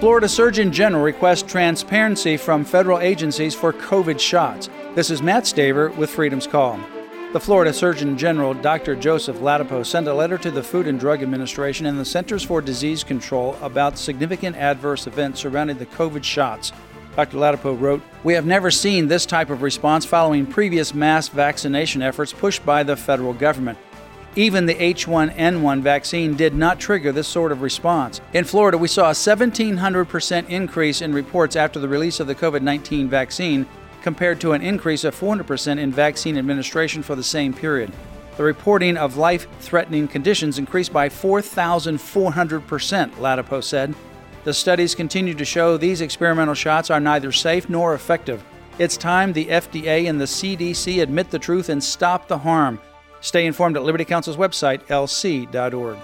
Florida Surgeon General requests transparency from federal agencies for COVID shots. This is Mat Staver with Freedom's Call. The Florida Surgeon General, Dr. Joseph Ladapo, sent a letter to the Food and Drug Administration and the Centers for Disease Control about significant adverse events surrounding the COVID shots. Dr. Ladapo wrote, We have never seen this type of response following previous mass vaccination efforts pushed by the federal government. Even the H1N1 vaccine did not trigger this sort of response. In Florida, we saw a 1,700% increase in reports after the release of the COVID 19 vaccine, compared to an increase of 400% in vaccine administration for the same period. The reporting of life threatening conditions increased by 4,400%, Ladapo said. The studies continue to show these experimental shots are neither safe nor effective. It's time the FDA and the CDC admit the truth and stop the harm. Stay informed at Liberty Counsel's website, lc.org.